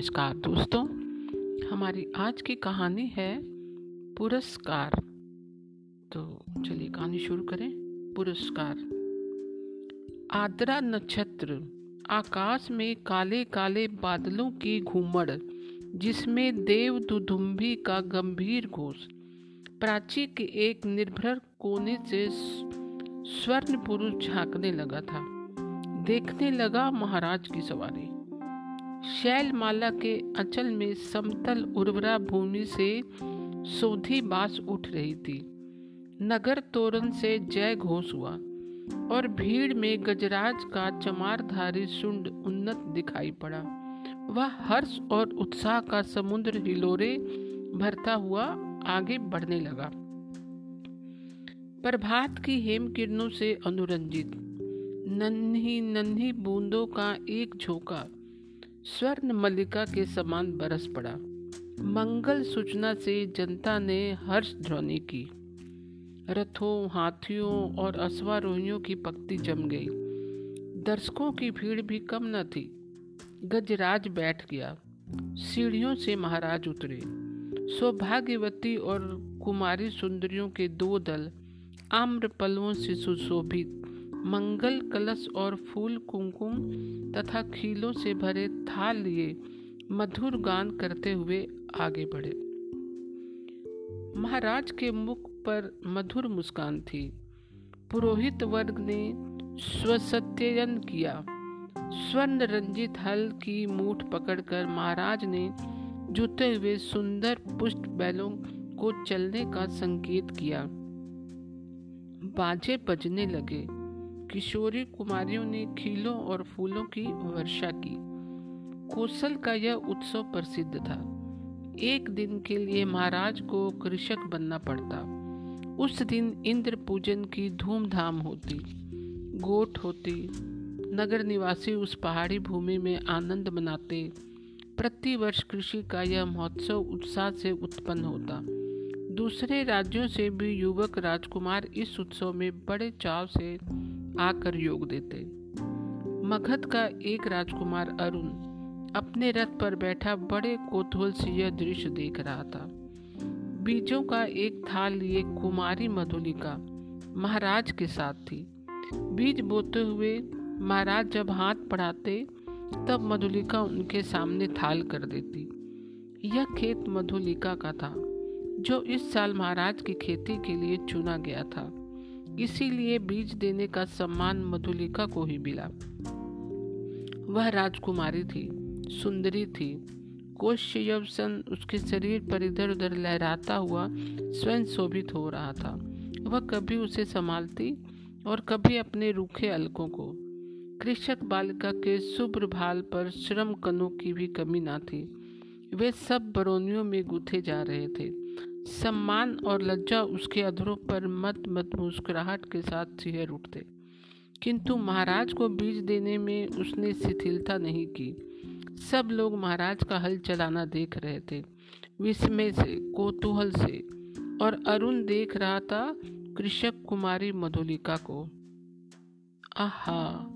नमस्कार दोस्तों, हमारी आज की कहानी है पुरस्कार। तो चलिए कहानी शुरू करें। पुरस्कार। आद्रा नक्षत्र, आकाश में काले काले बादलों की घूमड़, जिसमें देव दुधुम्बी का गंभीर घोष। प्राची के एक निर्भर कोने से स्वर्ण पुरुष झांकने लगा था। देखने लगा महाराज की सवारी। शैलमाला के अंचल में समतल उर्वरा भूमि से सोधी बास उठ रही थी। नगर तोरण से जय घोष हुआ और भीड़ में गजराज का चमारधारी सुंड उन्नत दिखाई पड़ा। वह हर्ष और उत्साह का समुद्र हिलोरे भरता हुआ आगे बढ़ने लगा। प्रभात की हेम किरणों से अनुरंजित, नन्ही नन्ही बूंदों का एक झोंका स्वर्ण मल्लिका के समान बरस पड़ा। मंगल सूचना से जनता ने हर्ष ध्वनि की। रथों, हाथियों और अश्वारोहियों की पक्ति जम गई। दर्शकों की भीड़ भी कम न थी। गजराज बैठ गया। सीढ़ियों से महाराज उतरे। सौभाग्यवती और कुमारी सुंदरियों के दो दल आम्र पलवों से सुशोभित मंगल कलश और फूल कुमकुम तथा खीलों से भरे थाल लिए मधुर गान करते हुए आगे बढ़े। महाराज के मुख पर मधुर मुस्कान थी। पुरोहित वर्ग ने स्वसत्ययन किया। स्वर्ण रंजित हल की मूठ पकड़कर महाराज ने जूते हुए सुंदर पुष्ट बैलों को चलने का संकेत किया। बाजे बजने लगे। किशोरी कुमारियों ने खीलों और फूलों की वर्षा की। कोसल का यह उत्सव प्रसिद्ध था। एक दिन के लिए महाराज को कृषक बनना पड़ता। उस दिन इंद्र पूजन की धूमधाम होती। गोट होती। नगर निवासी उस पहाड़ी भूमि में आनंद मनाते। प्रतिवर्ष कृषि का यह महोत्सव उत्साह से उत्पन्न होता। दूसरे राज्यों से भी युवक राजकुमार इस उत्सव में बड़े चाव से आकर योग देते। मगध का एक राजकुमार अरुण अपने रथ पर बैठा बड़े कोतूहल से यह दृश्य देख रहा था। बीजों का एक थाल लिए कुमारी मधुलिका महाराज के साथ थी। बीज बोते हुए महाराज जब हाथ पढ़ाते तब मधुलिका उनके सामने थाल कर देती। यह खेत मधुलिका का था, जो इस साल महाराज की खेती के लिए चुना गया था। इसीलिए बीज देने का सम्मान मधुलिका को ही मिला। वह राजकुमारी थी, सुंदरी थी। कोश यवसन उसके शरीर पर इधर उधर लहराता हुआ स्वयं शोभित हो रहा था। वह कभी उसे संभालती और कभी अपने रूखे अलकों को। कृषक बालिका के शुभ्र भाल पर श्रम कनों की भी कमी ना थी। वे सब बरौनियों में गुथे जा रहे थे। सम्मान और लज्जा उसके अधरों पर मत मत मुस्कुराहट के साथ सिहर उठते। किंतु महाराज को बीज देने में उसने शिथिलता नहीं की। सब लोग महाराज का हल चलाना देख रहे थे। विस्मय से, कोतूहल से, और अरुण देख रहा था कृषक कुमारी मधुलिका को। आहा,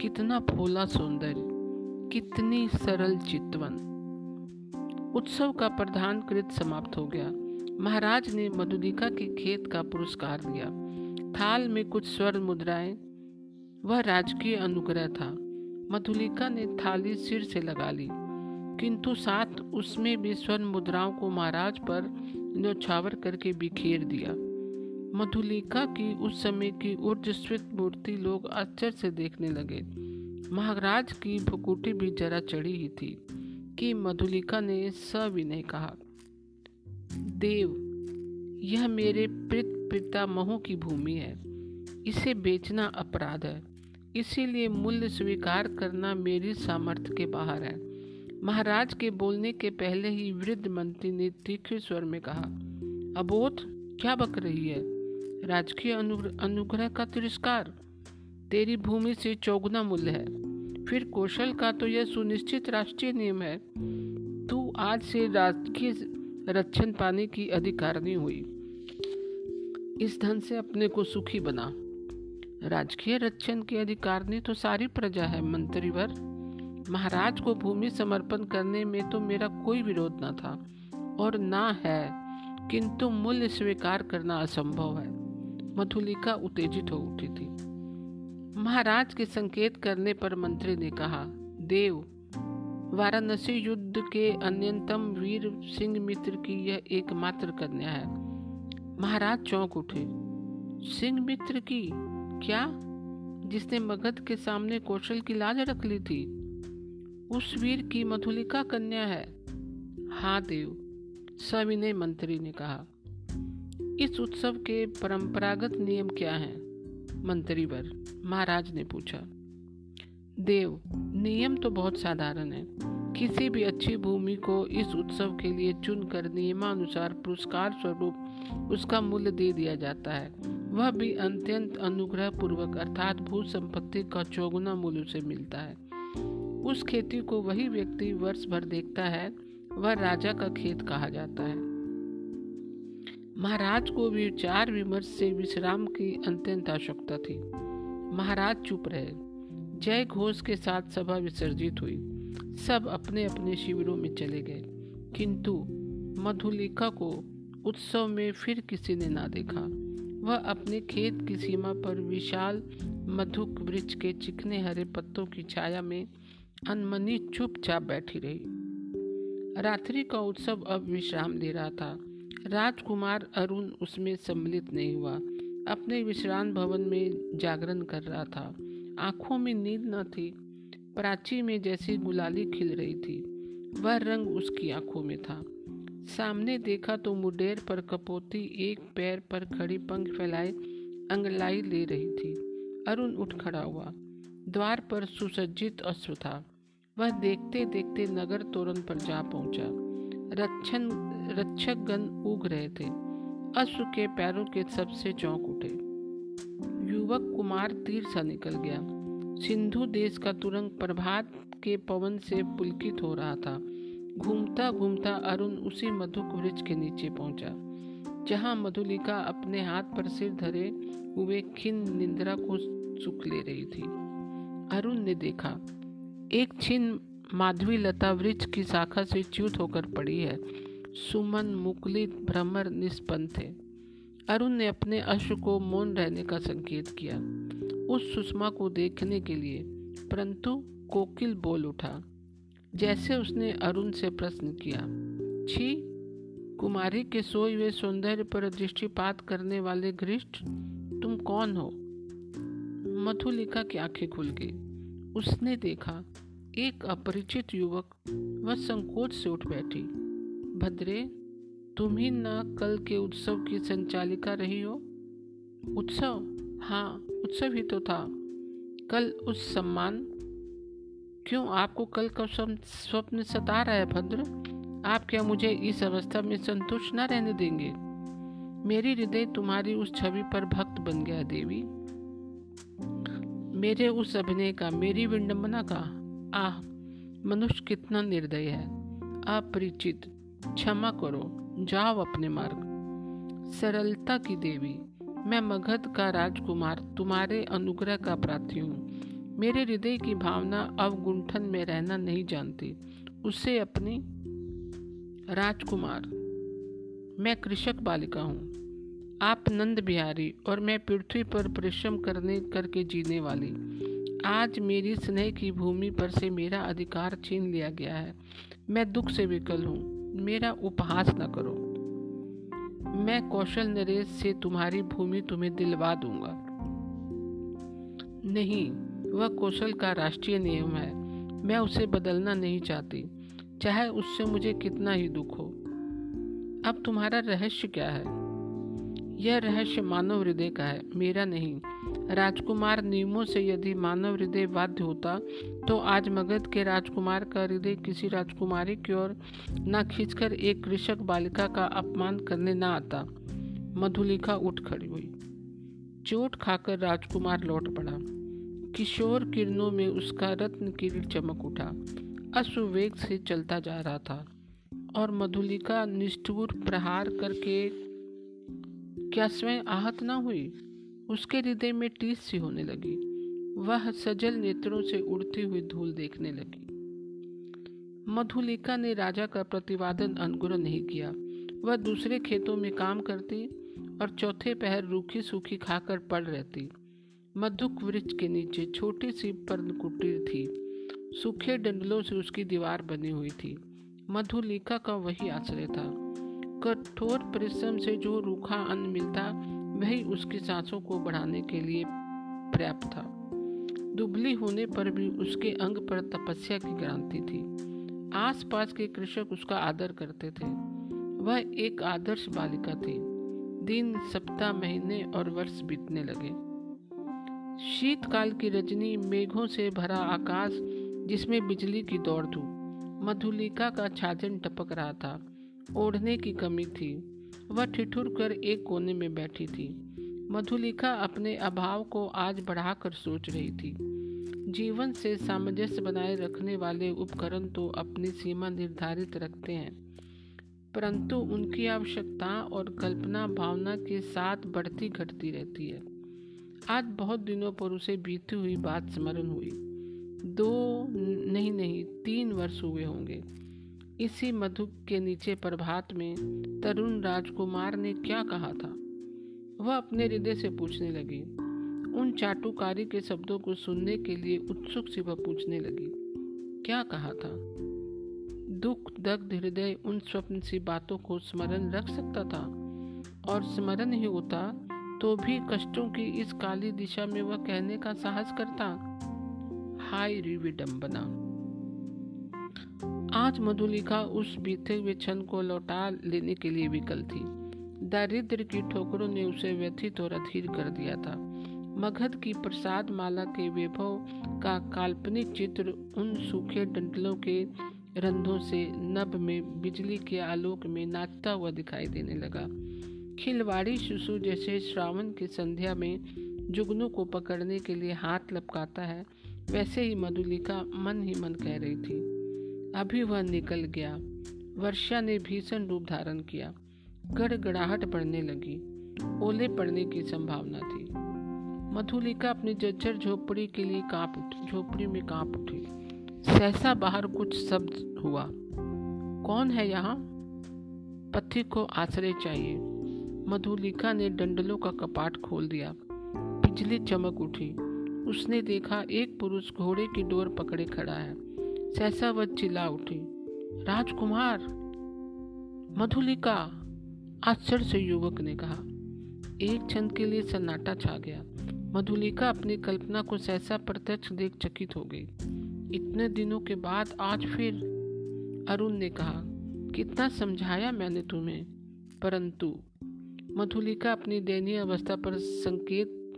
कितना फूला सौंदर्य, कितनी सरल चितवन। उत्सव का प्रधान कृत समाप्त हो गया। महाराज ने मधुलिका के खेत का पुरस्कार दिया। थाल में कुछ स्वर्ण मुद्राएँ, वह राजकीय अनुग्रह था। मधुलिका ने थाली सिर से लगा ली, किंतु साथ उसमें भी स्वर्ण मुद्राओं को महाराज पर न्यौछावर करके बिखेर दिया। मधुलिका की उस समय की ऊर्जस्वित मूर्ति लोग आश्चर्य से देखने लगे। महाराज की भुकुटी भी जरा चढ़ी ही थी कि मधुलिका ने सविनय कहा देव, यह मेरे पित पितामहों की भूमि है। इसे बेचना अपराध है। इसीलिए मूल्य स्वीकार करना मेरी सामर्थ्य के बाहर है। महाराज के बोलने के पहले ही वृद्ध मंत्री ने तीखे स्वर में कहा, अबोध, क्या बक रही है? राजकीय अनुग्रह का तिरस्कार। तेरी भूमि से चौगुना मूल्य है। फिर कौशल का तो यह सुनिश्चित राष्ट्रीय नियम है। तू आज से राजकीय रक्षण पाने की अधिकारिणी हुई। इस धन से अपने को सुखी बना। राजकीय रक्षण की अधिकारिणी तो सारी प्रजा है, मंत्रीवर। महाराज को भूमि समर्पण करने में तो मेरा कोई विरोध न था। और ना है, किंतु मूल्य स्वीकार करना असंभव है। मधुलिका उत्तेजित हो उठी थी। महाराज के संकेत करने पर मंत्री ने कहा, देव वाराणसी युद्ध के अन्यतम वीर सिंह मित्र की यह एकमात्र कन्या है। महाराज चौंक उठे। सिंह मित्र की? क्या? जिसने मगध के सामने कौशल की लाज रख ली थी। उस वीर की मधुलिका कन्या है। हाँ देव सविनय मंत्री ने कहा। इस उत्सव के परंपरागत नियम क्या हैं? मंत्री वर, महाराज ने पूछा। देव, नियम तो बहुत साधारण है। किसी भी अच्छी भूमि को इस उत्सव के लिए चुनकर नियमानुसार पुरस्कार स्वरूप उसका मूल्य दे दिया जाता है। वह भी अत्यंत अनुग्रह पूर्वक अर्थात भू संपत्ति का चौगुना मूल्य उसे मिलता है। उस खेती को वही व्यक्ति वर्ष भर देखता है, वह राजा का खेत कहा जाता है। महाराज को विचार विमर्श से विश्राम की अत्यंत आवश्यकता थी। महाराज चुप रहे। जय घोष के साथ सभा विसर्जित हुई। सब अपने अपने शिविरों में चले गए। किंतु मधुलिका को उत्सव में फिर किसी ने ना देखा। वह अपने खेत की सीमा पर विशाल मधुक वृक्ष के चिकने हरे पत्तों की छाया में अनमनी चुपचाप बैठी रही। रात्रि का उत्सव अब विश्राम ले रहा था। राजकुमार अरुण उसमें सम्मिलित नहीं हुआ। अपने विश्राम भवन में जागरण कर रहा था। आँखों में नींद न थी, प्राची में जैसी गुलाली खिल रही थी। वह रंग उसकी आँखों में था। सामने देखा तो मुडेर पर कपोती एक पैर पर खड़ी पंख फैलाए, अंगलाई ले रही थी। अरुण उठ खड़ा हुआ। द्वार पर सुसज्जित अश्व था। वह देखते देखते नगर तोरण पर जा पहुँचा। रक्षण रक्षक गण उग रहे थे। अश्व के पैरों के सबसे चौंक उठे। युवक कुमार तीर सा निकल गया। सिंधु देश का तुरंग प्रभात के पवन से पुलकित हो रहा था। घूमता घूमता अरुण उसी मधुक वृक्ष के नीचे पहुँचा, जहाँ मधुलिका अपने हाथ पर सिर धरे हुए खिन निंद्रा को सुख ले रही थी। अरुण ने देखा, एक छिन माधवी लता वृक्ष की शाखा से च्युत होकर पड़ी है। सुमन, मुकुलित, भ्रमर निष्पन्न थे। अरुण ने अपने अश्व को मौन रहने का संकेत किया। उस सुषमा को देखने के लिए परंतु कोकिल बोल उठा। जैसे उसने अरुण से प्रश्न किया, छी, कुमारी के सोए हुए सौंदर्य पर दृष्टिपात करने वाले घृष्ट, तुम कौन हो? मधुलिका की आँखें खुल गई। उसने देखा, एक अपरिचित युवक वह संकोच से उठ बैठी। भद्रे तुम ही ना कल के उत्सव की संचालिका रही हो? उत्सव? हाँ उत्सव ही तो था। कल उस सम्मान? क्यों आपको कल का स्वप्न सता रहा है भद्र? आप क्या मुझे इस अवस्था में संतुष्ट न रहने देंगे? मेरी हृदय तुम्हारी उस छवि पर भक्त बन गया देवी। मेरे उस अभिनय का, मेरी विडम्बना का, आह, मनुष्य कितना निर्दय है। अपरिचित, क्षमा करो। जाओ अपने मार्ग। सरलता की देवी, मैं मगध का राजकुमार, तुम्हारे अनुग्रह का प्रार्थी हूँ। मेरे हृदय की भावना अवगुंठन में रहना नहीं जानती। उसे अपनी राजकुमार, मैं कृषक बालिका हूँ। आप नंद बिहारी और मैं पृथ्वी पर परिश्रम करने, करके जीने वाली। आज मेरी स्नेह की भूमि पर से मेरा अधिकार छीन लिया गया है। मैं दुख से विकल हूँ। मेरा उपहास न करो। मैं कौशल नरेश से तुम्हारी भूमि तुम्हें दिलवा दूँगा। नहीं, वह कौशल का राष्ट्रीय नियम है। मैं उसे बदलना नहीं चाहती। चाहे उससे मुझे कितना ही दुख हो। अब तुम्हारा रहस्य क्या है? यह रहस्य मानव हृदय का है, मेरा नहीं। राजकुमार नियमों से यदि मानव हृदय बाध्य होता तो आज मगध के राजकुमार का हृदय किसी राजकुमारी की ओर न खींचकर एक कृषक बालिका का अपमान करने न आता। मधुलिका उठ खड़ी हुई। चोट खाकर राजकुमार लौट पड़ा। किशोर किरणों में उसका रत्न किरीट चमक उठा। अश्ववेग से चलता जा रहा था और मधुलिका निष्ठुर प्रहार करके क्या स्वयं आहत न हुई? उसके हृदय में टीस सी होने लगी। वह सजल नेत्रों से उड़ती हुई धूल देखने लगी। मधुलिका ने राजा का प्रतिवादन अनुग्रह नहीं किया। वह दूसरे खेतों में काम करती और चौथे पहर रूखी सूखी खाकर पड़ रहती। मधुक वृक्ष के नीचे छोटी सी पर्द कुटीर थी। सूखे डंडलों से उसकी दीवार बनी हुई थी। मधुलिका का वही आश्रय था। कठोर परिश्रम से जो रूखा अन्न मिलता, वही उसकी सांसों को बढ़ाने के लिए पर्याप्त था। दुबली होने पर भी उसके अंग पर तपस्या की क्रांति थी। आसपास के कृषक उसका आदर करते थे। वह एक आदर्श बालिका थी। दिन, सप्ताह, महीने और वर्ष बीतने लगे। शीतकाल की रजनी मेघों से भरा आकाश, जिसमें बिजली की दौड़ धूप मधुलिका का छाजन टपक रहा था। ओढ़ने की कमी थी। वह ठिठुर कर एक कोने में बैठी थी। मधुलिका अपने अभाव को आज बढ़ाकर सोच रही थी। जीवन से सामंजस्य बनाए रखने वाले उपकरण तो अपनी सीमा निर्धारित रखते हैं। परंतु उनकी आवश्यकता और कल्पना भावना के साथ बढ़ती घटती रहती है। आज बहुत दिनों पर उसे बीती हुई बात स्मरण हुई। दो नहीं नहीं, तीन वर्ष हुए होंगे। इसी मधु के नीचे प्रभात में तरुण राजकुमार ने क्या कहा था? वह अपने हृदय से पूछने लगी। उन चाटुकारी के शब्दों को सुनने के लिए उत्सुक से वह पूछने लगी। क्या कहा था? दुख, दग्ध हृदय उन स्वप्न सी बातों को स्मरण रख सकता था? और स्मरण ही होता तो भी कष्टों की इस काली दिशा में वह कहने का साहस करता। हाय विडम्बना आज मधुलिका उस बीते हुए क्षण को लौटा लेने के लिए विकल थी। दारिद्र की ठोकरों ने उसे व्यथित और अधीर कर दिया था। मगध की प्रसाद माला के वैभव का काल्पनिक चित्र उन सूखे डंडलों के रंधों से नभ में बिजली के आलोक में नाचता हुआ दिखाई देने लगा। खिलवाड़ी शिशु जैसे श्रावण की संध्या में जुगनू को पकड़ने के लिए हाथ लपकाता है, वैसे ही मधुलिका मन ही मन कह रही थी। अभी वह निकल गया। वर्षा ने भीषण रूप धारण किया। गड़गड़ाहट बढ़ने लगी। ओले पड़ने की संभावना थी। मधुलिका अपनी जज्जर झोपड़ी के लिए काँप उठी झोपड़ी में काँप उठी। सहसा बाहर कुछ शब्द हुआ। कौन है यहाँ? पथी को आश्रय चाहिए। मधुलिका ने डंडलों का कपाट खोल दिया। बिजली चमक उठी। उसने देखा एक पुरुष घोड़े की डोर पकड़े खड़ा है। सहसा वह चिल्ला उठी। राजकुमार, मधुलिका, आश्चर्य से युवक ने कहा, एक क्षण के लिए सन्नाटा छा गया। मधुलिका अपनी कल्पना को सहसा प्रत्यक्ष देख चकित हो गई। इतने दिनों के बाद आज फिर अरुण ने कहा, कितना समझाया मैंने तुम्हें। परंतु मधुलिका अपनी दयनीय अवस्था पर संकेत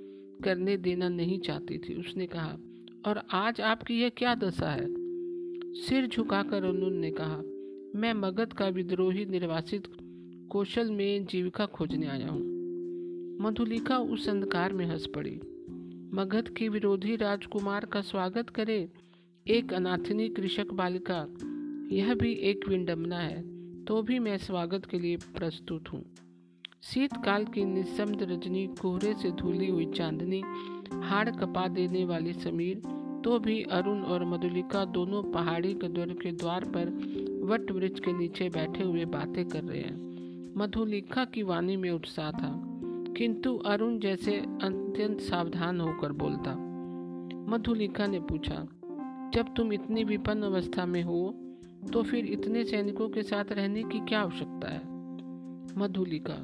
करने देना नहीं चाहती थी। उसने कहा, और आज आपकी यह क्या दशा है? सिर झुकाकर अनुन ने कहा, मैं मगध का विद्रोही निर्वासित कौशल में जीविका खोजने आया हूँ मधुलिका उस अंधकार में हंस पड़ी। मगध के विरोधी राजकुमार का स्वागत करे एक अनाथनी कृषक बालिका। यह भी एक विडम्बना है तो भी मैं स्वागत के लिए प्रस्तुत हूँ। शीतकाल की निशब्द रजनी कोहरे से धुली हुई चांदनी हाड़ कपा देने वाली समीर तो भी अरुण और मधुलिका दोनों पहाड़ी कदर के द्वार पर वट वृक्ष के नीचे बैठे हुए बातें कर रहे हैं। मधुलिका की वाणी में उत्साह था, किंतु अरुण जैसे अत्यंत सावधान होकर बोलता, मधुलिका ने पूछा, जब तुम इतनी विपन्न अवस्था में हो तो फिर इतने सैनिकों के साथ रहने की क्या आवश्यकता है? मधुलिका,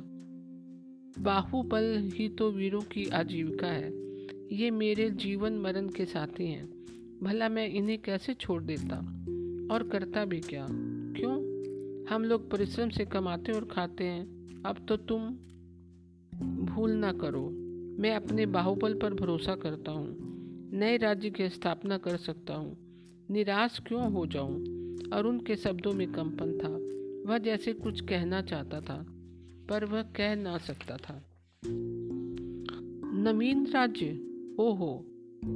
बाहुबल ही तो वीरों की आजीविका है। ये मेरे जीवन मरण के साथी हैं। भला मैं इन्हें कैसे छोड़ देता? और करता भी क्या? क्यों? हम लोग परिश्रम से कमाते और खाते हैं। अब तो तुम भूल ना करो। मैं अपने बाहुबल पर भरोसा करता हूँ। नए राज्य की स्थापना कर सकता हूँ। निराश क्यों हो जाऊँ? अरुण के शब्दों में कंपन था। वह जैसे कुछ कहना चाहता था, पर वह कह ना सकता था। नवीन राज्य ओहो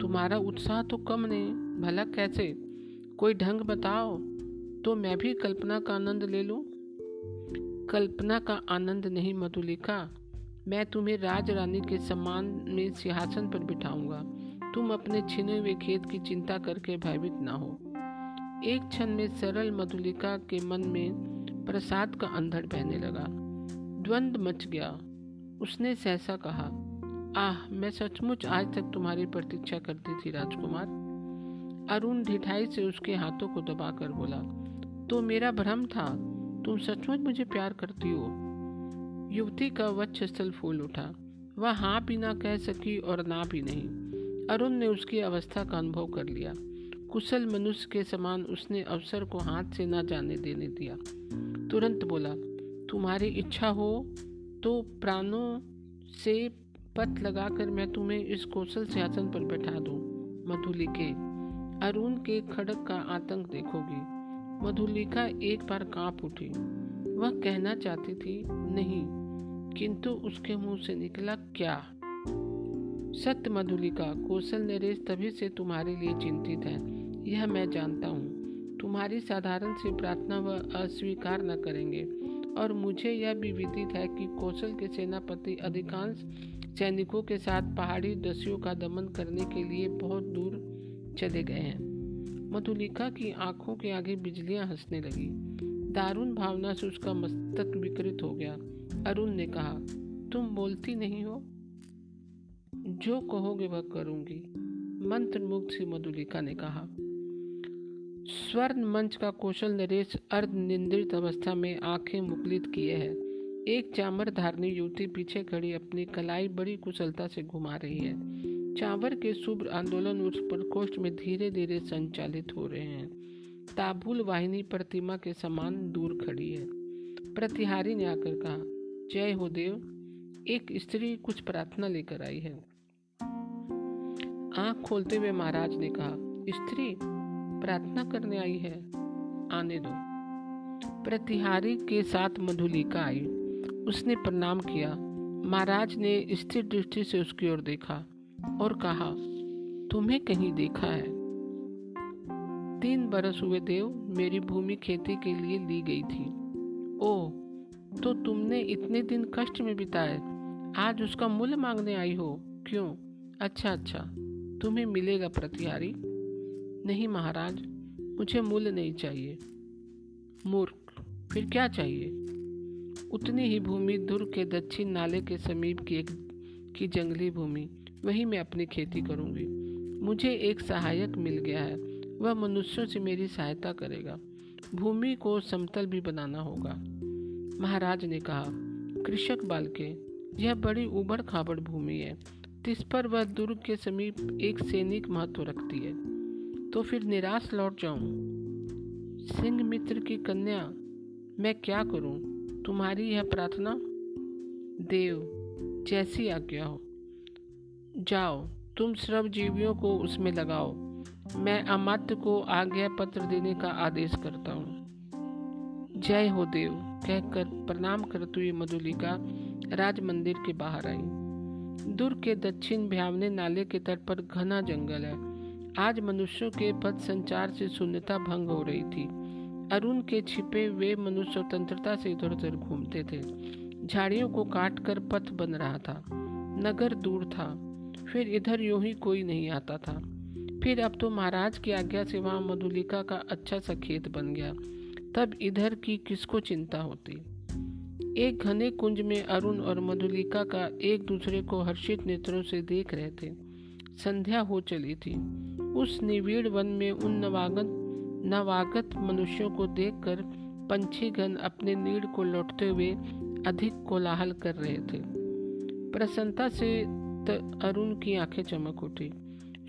तुम्हारा उत्साह तो कम नहीं भला कैसे? कोई ढंग बताओ तो मैं भी कल्पना का आनंद ले लूँ? कल्पना का आनंद नहीं, मधुलिका। मैं तुम्हें राज रानी के सम्मान में सिंहासन पर बिठाऊँगा। तुम अपने छिने हुए खेत की चिंता करके भयभीत ना हो। एक क्षण में सरल मधुलिका के मन में प्रसाद का अंधड़ बहने लगा। द्वंद मच गया। उसने सहसा कहा आह, मैं सचमुच आज तक तुम्हारी प्रतीक्षा करती थी, राजकुमार। अरुण ढिठाई से उसके हाथों को दबाकर बोला तो मेरा भ्रम था। तुम सचमुच मुझे प्यार करती हो? युवती का वक्ष स्थल फूल उठा। वह हाँ भी ना कह सकी और ना भी नहीं। अरुण ने उसकी अवस्था का अनुभव कर लिया। कुशल मनुष्य के समान उसने अवसर को हाथ से ना जाने देने दिया। तुरंत बोला, तुम्हारी इच्छा हो तो प्राणों से पथ लगाकर मैं तुम्हें इस कौशल सिंहासन पर बैठा दूँ। मधुलिके, अरुण के खड़क का आतंक देखोगी। मधुलिका एक बार काँप उठी। वह कहना चाहती थी, नहीं, किंतु उसके मुँह से निकला क्या? सत्य मधुलिका, कौशल नरेश तभी से तुम्हारे लिए चिंतित है, यह मैं जानता हूँ। तुम्हारी साधारण सी प्रार्थना वह अस्वीकार न करेंगे। और मुझे यह भी विदित है कि कौशल के सेनापति अधिकांश सैनिकों के साथ पहाड़ी दस्युओं का दमन करने के लिए बहुत दूर चले गए हैं। मधुलिका की आँखों के आगे बिजलियाँ हंसने लगी। दारुण भावना से उसका मस्तक विकृत हो गया। अरुण ने कहा, तुम बोलती नहीं हो? जो कहोगे वह करूँगी। मंत्र मुग्ध सी मधुलिका ने कहा स्वर्ण मंच का कौशल नरेश अर्ध निंद्रित अवस्था में आँखें मुकलित किए है। एक चामर धारनी युवती पीछे खड़ी अपनी कलाई बड़ी कुशलता से घुमा रही है। चावर के शुभ आंदोलन उस प्रकोष्ठ में धीरे धीरे संचालित हो रहे हैं। ताबुल वाहिनी प्रतिमा के समान दूर खड़ी है। प्रतिहारी ने आकर कहा, जय हो देव। एक स्त्री कुछ प्रार्थना लेकर आई है। आँख खोलते हुए महाराज ने कहा, स्त्री प्रार्थना करने आई है, आने दो। प्रतिहारी के साथ मधुलिका आई। उसने प्रणाम किया। महाराज ने स्थिर दृष्टि से उसकी ओर देखा और कहा, तुम्हें कहीं देखा है? तीन बरस हुए देव मेरी भूमि खेती के लिए ली गई थी। ओ तो तुमने इतने दिन कष्ट में बिताए। आज उसका मूल्य मांगने आई हो? क्यों? अच्छा अच्छा तुम्हें मिलेगा प्रतिहारी। नहीं महाराज, मुझे मूल्य नहीं चाहिए। मूर्ख, फिर क्या चाहिए? उतनी ही भूमि दुर्ग के दक्षिण नाले के समीप की एक, की जंगली भूमि, वहीं मैं अपनी खेती करूँगी। मुझे एक सहायक मिल गया है, वह मनुष्यों से मेरी सहायता करेगा। भूमि को समतल भी बनाना होगा। महाराज ने कहा, कृषक बाल के यह बड़ी उबड़ खाबड़ भूमि है, जिस पर वह दुर्ग के समीप एक सैनिक महत्व रखती है। तो फिर निराश लौट जाऊँ। सिंह मित्र की कन्या, मैं क्या करूँ? तुम्हारी यह प्रार्थना? देव, जैसी आज्ञा हो। जाओ, तुम श्रव जीवियों को उसमें लगाओ। मैं अमात्य को आज्ञा पत्र देने का आदेश करता हूँ। जय हो देव, कहकर प्रणाम करते हुए मधुलिका राज मंदिर के बाहर आई। दुर्ग के दक्षिण भ्यावने नाले के तट पर घना जंगल है। आज मनुष्यों के पथ संचार से शून्यता भंग हो रही थी। अरुण के छिपे वे मनुष्य स्वतंत्रता से इधर उधर घूमते थे। झाड़ियों को काट कर पथ बन रहा था। नगर दूर था। फिर इधर यूँ ही कोई नहीं आता था। फिर अब तो महाराज की आज्ञा से वहाँ मधुलिका का अच्छा सा खेत बन गया। तब इधर की किसको चिंता होती? एक घने कुंज में अरुण और मधुलिका का एक दूसरे को हर्षित नेत्रों से देख रहे थे। संध्या हो चली थी। उस निविड़ वन में उन नवागत नवागत मनुष्यों को देखकर पंछीगण अपने नीड़ को लौटते हुए अधिक कोलाहल कर रहे थे। प्रसन्नता से अरुण की आँखें चमक उठी।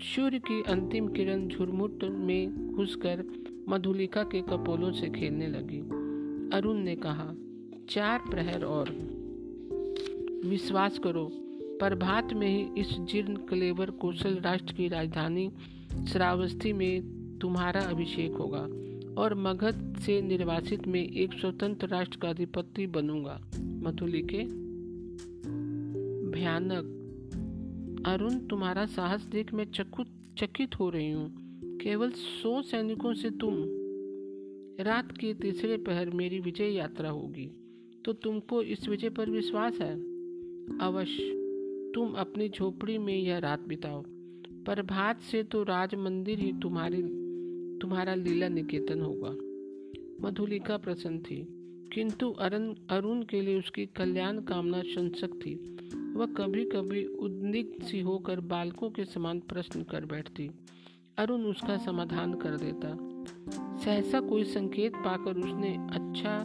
सूर्य की अंतिम किरण झुरमुट में घुसकर मधुलिका के कपोलों से खेलने लगी। अरुण ने कहा, चार प्रहर और। विश्वास करो प्रभात में ही इस जीर्ण कलेवर कौशल राष्ट्र की राजधानी श्रावस्ती में तुम्हारा अभिषेक होगा और मगध से निर्वासित में एक स्वतंत्र राष्ट्र का अधिपति बनूँगा। मथुलिके भयानक। अरुण, तुम्हारा साहस देख मैं चकुत चकित हो रही हूँ। केवल सौ सैनिकों से तुम। रात के तीसरे पहर मेरी विजय यात्रा होगी। तो तुमको इस विजय पर विश्वास है? अवश्य। तुम अपनी झोपड़ी में यह रात बिताओ। प्रभात से तो राज मंदिर ही तुम्हारी, तुम्हारा लीला निकेतन होगा। मधुलिका प्रसन्न थी, किंतु अरुण अरुण के लिए उसकी कल्याण कामना संसक थी। वह कभी कभी उद्निग्ध सी होकर बालकों के समान प्रश्न कर बैठती। अरुण उसका समाधान कर देता। सहसा कोई संकेत पाकर उसने अच्छा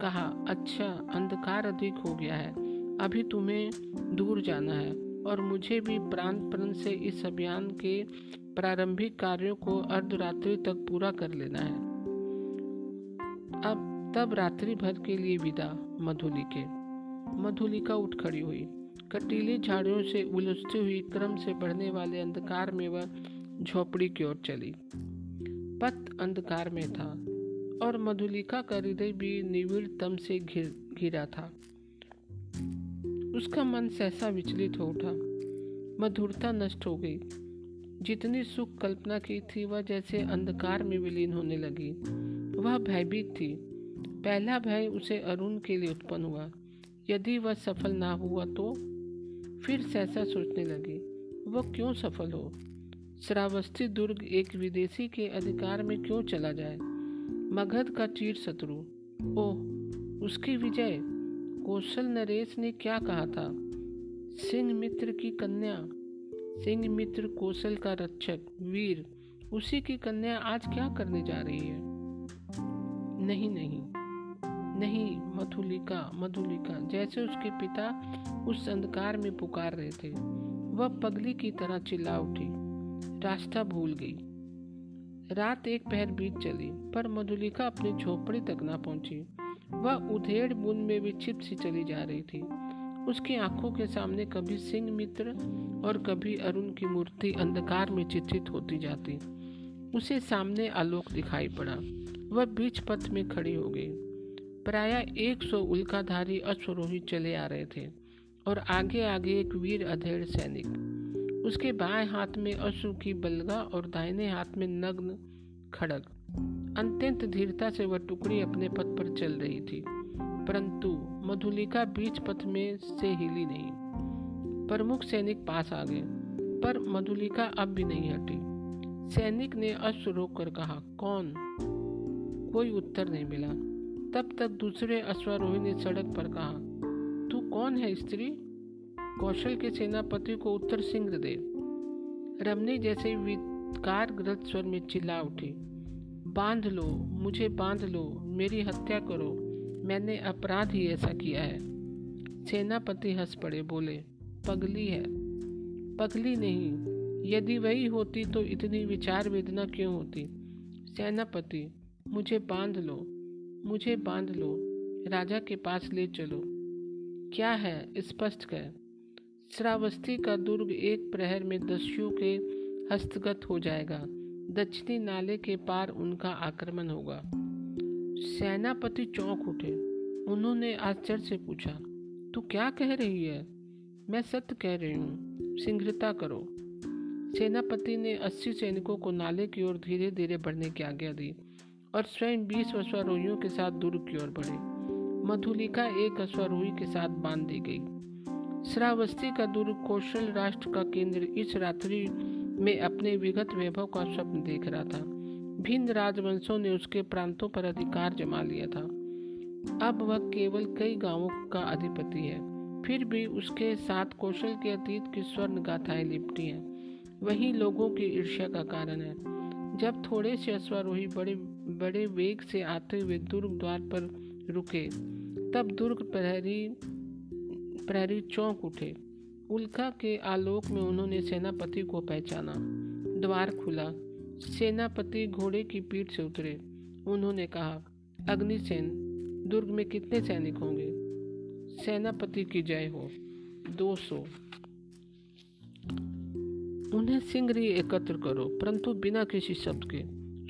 कहा अच्छा अंधकार अधिक हो गया है। अभी तुम्हें दूर जाना है और मुझे भी प्राण प्रण से इस अभियान के प्रारंभिक कार्यों को अर्धरात्रि तक पूरा कर लेना है। अब तब रात्रि भर के लिए विदा, मधुली के। मधुलिका उठ खड़ी हुई। कटीली झाड़ियों से उलझती हुई क्रम से बढ़ने वाले अंधकार में वह झोपड़ी की ओर चली। पथ अंधकार में था और मधुलिका का हृदय भी निविड़तम से घिर घिरा था। उसका मन सहसा विचलित हो उठा। मधुरता नष्ट हो गई। जितनी सुख कल्पना की थी, वह जैसे अंधकार में विलीन होने लगी। वह भयभीत थी। पहला भय उसे अरुण के लिए उत्पन्न हुआ। यदि वह सफल ना हुआ तो? फिर सहसा सोचने लगी, वह क्यों सफल हो? श्रावस्ती दुर्ग एक विदेशी के अधिकार में क्यों चला जाए? मगध का चीर शत्रु। ओह, उसकी विजय? कौशल नरेश ने क्या कहा था? सिंह मित्र की कन्या। सिंह मित्र कौशल का रक्षक, वीर, उसी की कन्या आज क्या करने जा रही है? नहीं नहीं। नहीं, मधुलिका मधुलिका, जैसे उसके पिता उस अंधकार में पुकार रहे थे, वह पगली की तरह चिल्ला उठी। रास्ता भूल गई। रात एक पहर बीत चली, पर मधुलिका अपनी झोपड़ी तक ना पहुँची। वह उधेड़ बुन में विक्षिप्त सी चली जा रही थी। उसकी आँखों के सामने कभी सिंह मित्र और कभी अरुण की मूर्ति अंधकार में चित्रित होती जाती। उसे सामने आलोक दिखाई पड़ा। वह बीच पथ में खड़ी हो गई। प्राय एक सौ उल्काधारी अश्वरोही चले आ रहे थे और आगे आगे एक वीर अधेड़ सैनिक। उसके बाएँ हाथ में अश्व की बलगा और दाहिने हाथ में नग्न खड़ग। अत्यंत धीरता से वह टुकड़ी अपने पथ पर चल रही थी, परंतु मधुलिका बीच पथ में से हिली नहीं। प्रमुख सैनिक पास आ गए, पर मधुलिका अब भी नहीं हटी। सैनिक ने अश्व रोक कर कहा, कौन? कोई उत्तर नहीं मिला। तब तक दूसरे अश्वारोही ने सड़क पर कहा, तू कौन है स्त्री? कौशल के सेनापति को उत्तर सिंह दे। रमनी जैसे विकारग्रस्त स्वर में चिल्ला उठी। बाँध लो, मुझे बाँध लो, मेरी हत्या करो। मैंने अपराध ही ऐसा किया है। सेनापति हंस पड़े, बोले, पगली है। पगली नहीं, यदि वही होती तो इतनी विचार वेदना क्यों होती? सेनापति, मुझे बाँध लो, मुझे बाँध लो, राजा के पास ले चलो। क्या है? स्पष्ट कर श्रावस्ती का दुर्ग एक प्रहर में दस्युओं के हस्तगत हो जाएगा। दक्षिणी नाले के पार उनका आक्रमण होगा। सेनापति चौंक उठे। उन्होंने आश्चर्य से पूछा, तू क्या कह रही है? मैं सत्य कह रही हूँ। शीघ्रता करो। सेनापति ने अस्सी सैनिकों को नाले की ओर धीरे धीरे बढ़ने की आज्ञा दी और स्वयं बीस अश्वारोहियों के साथ दुर्ग की ओर बढ़े। मधुलिका एक अश्वारोही के साथ बाँध दी गई। श्रावस्ती का दुर्ग कौशल राष्ट्र का केंद्र इस रात्रि में अपने विगत वैभव का स्वप्न देख रहा था। भिन्न राजवंशों ने उसके प्रांतों पर अधिकार जमा लिया था। अब वह केवल कई गाँवों का अधिपति है। फिर भी उसके साथ कौशल के अतीत की स्वर्ण गाथाएँ लिपटी हैं। वही लोगों की ईर्ष्या का कारण है। जब थोड़े से अश्वारोही बड़े बड़े वेग से आते हुए दुर्ग द्वार पर रुके, तब दुर्ग प्रहरी प्रहरी चौंक उठे। उल्का के आलोक में उन्होंने सेनापति को पहचाना। द्वार खुला। सेनापति घोड़े की पीठ से उतरे। उन्होंने कहा, अग्निसेन, दुर्ग में कितने सैनिक होंगे? सेनापति की जय हो, दो सौ। उन्हें सिंगरी एकत्र करो, परंतु बिना किसी शब्द के।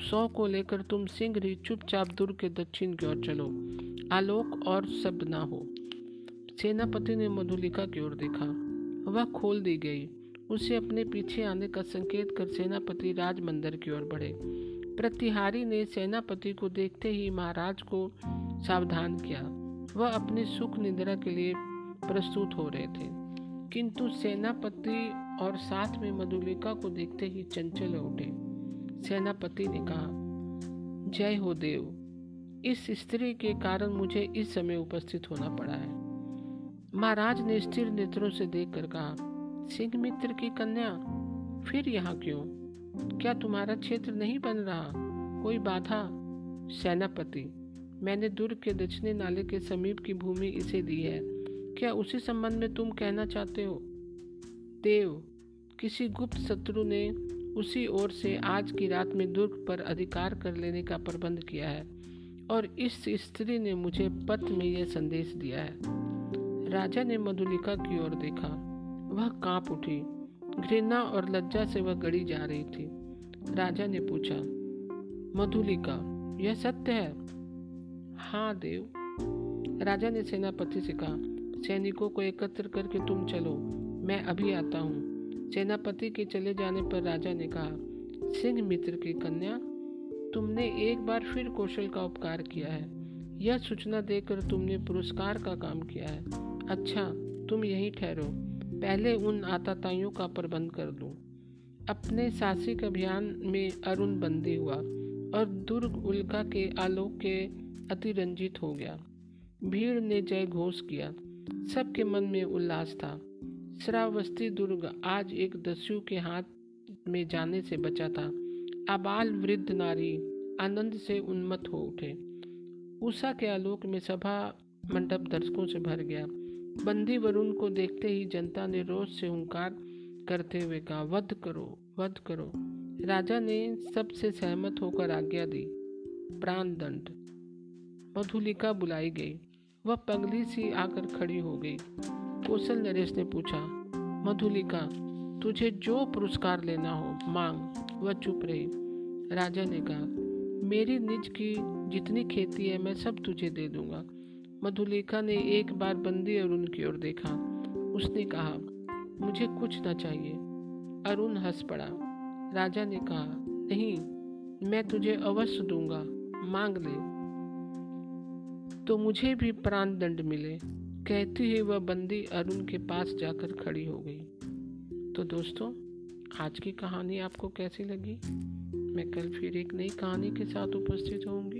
सौ को लेकर तुम सिंगरी चुपचाप दुर्ग के दक्षिण की ओर चलो। आलोक और शब्द ना हो। सेनापति ने मधुलिका की ओर देखा। वह खोल दी गई। उसे अपने पीछे आने का संकेत कर सेनापति राज मंदिर की ओर बढ़े। प्रतिहारी ने सेनापति को देखते ही महाराज को सावधान किया। वह अपनी सुख निद्रा के लिए प्रस्तुत हो रहे थे। किंतु सेनापति और साथ में मधुलिका को देखते ही चंचल उठे। सेनापति ने कहा, जय हो देव। इस स्त्री के कारण मुझे इस समय उपस्थित होना पड़ा है। महाराज ने स्थिर नेत्रों से देखकर कहा, सिंह मित्र की कन्या, फिर यहाँ क्यों? क्या तुम्हारा क्षेत्र नहीं बन रहा? कोई बाधा? सेनापति, मैंने दुर्ग के दक्षिणी नाले के समीप की भूमि इसे दी है। क्या उसी संबंध में तुम कहना चाहते हो? देव, किसी गुप्त शत्रु ने उसी ओर से आज की रात में दुर्ग पर अधिकार कर लेने का प्रबंध किया है, और इस स्त्री ने मुझे पत्र में यह संदेश दिया है। राजा ने मधुलिका की ओर देखा। वह काँप उठी। घृणा और लज्जा से वह गड़ी जा रही थी। राजा ने पूछा, मधुलिका, यह सत्य है? हाँ देव। राजा ने सेनापति से कहा, सैनिकों को एकत्र करके तुम चलो। मैं अभी आता हूँ। सेनापति के चले जाने पर राजा ने कहा, सिंह मित्र की कन्या, तुमने एक बार फिर कौशल का उपकार किया है। यह सूचना देकर तुमने पुरस्कार का काम किया है। अच्छा तुम यहीं ठहरो। पहले उन आताताइयों का प्रबंध कर दूँ। अपने साहसिक अभियान में अरुण बंदी हुआ और दुर्ग उल्का के आलोक के अतिरंजित हो गया। भीड़ ने जय घोष किया। सबके मन में उल्लास था। श्रावस्ती दुर्ग आज एक दस्यु के हाथ में जाने से बचा था। आबाल वृद्ध नारी आनंद से उन्मत्त हो उठे। उषा के आलोक में सभा मंडप दर्शकों से भर गया। बंदी वरुण को देखते ही जनता ने रोज से हुंकार करते हुए कहा, वध करो वध करो। राजा ने सबसे सहमत होकर आज्ञा दी प्राण दंड मधुलिका बुलाई गई। वह पगली सी आकर खड़ी हो गई। कौशल नरेश ने पूछा, मधुलिका, तुझे जो पुरस्कार लेना हो, मांग, वह चुप रही। राजा ने कहा, मेरी निज की जितनी खेती है, मैं सब तुझे दे दूँगा। मधुलिका ने एक बार बंदी अरुण की ओर देखा। उसने कहा, मुझे कुछ न चाहिए। अरुण हंस पड़ा। राजा ने कहा, नहीं, मैं तुझे अवश्य दूँगा। मांग ले। तो मुझे भी प्राण दंड मिले। कहती हुई वह बंदी अरुण के पास जाकर खड़ी हो गई। तो दोस्तों, आज की कहानी आपको कैसी लगी? मैं कल फिर एक नई कहानी के साथ उपस्थित होंगी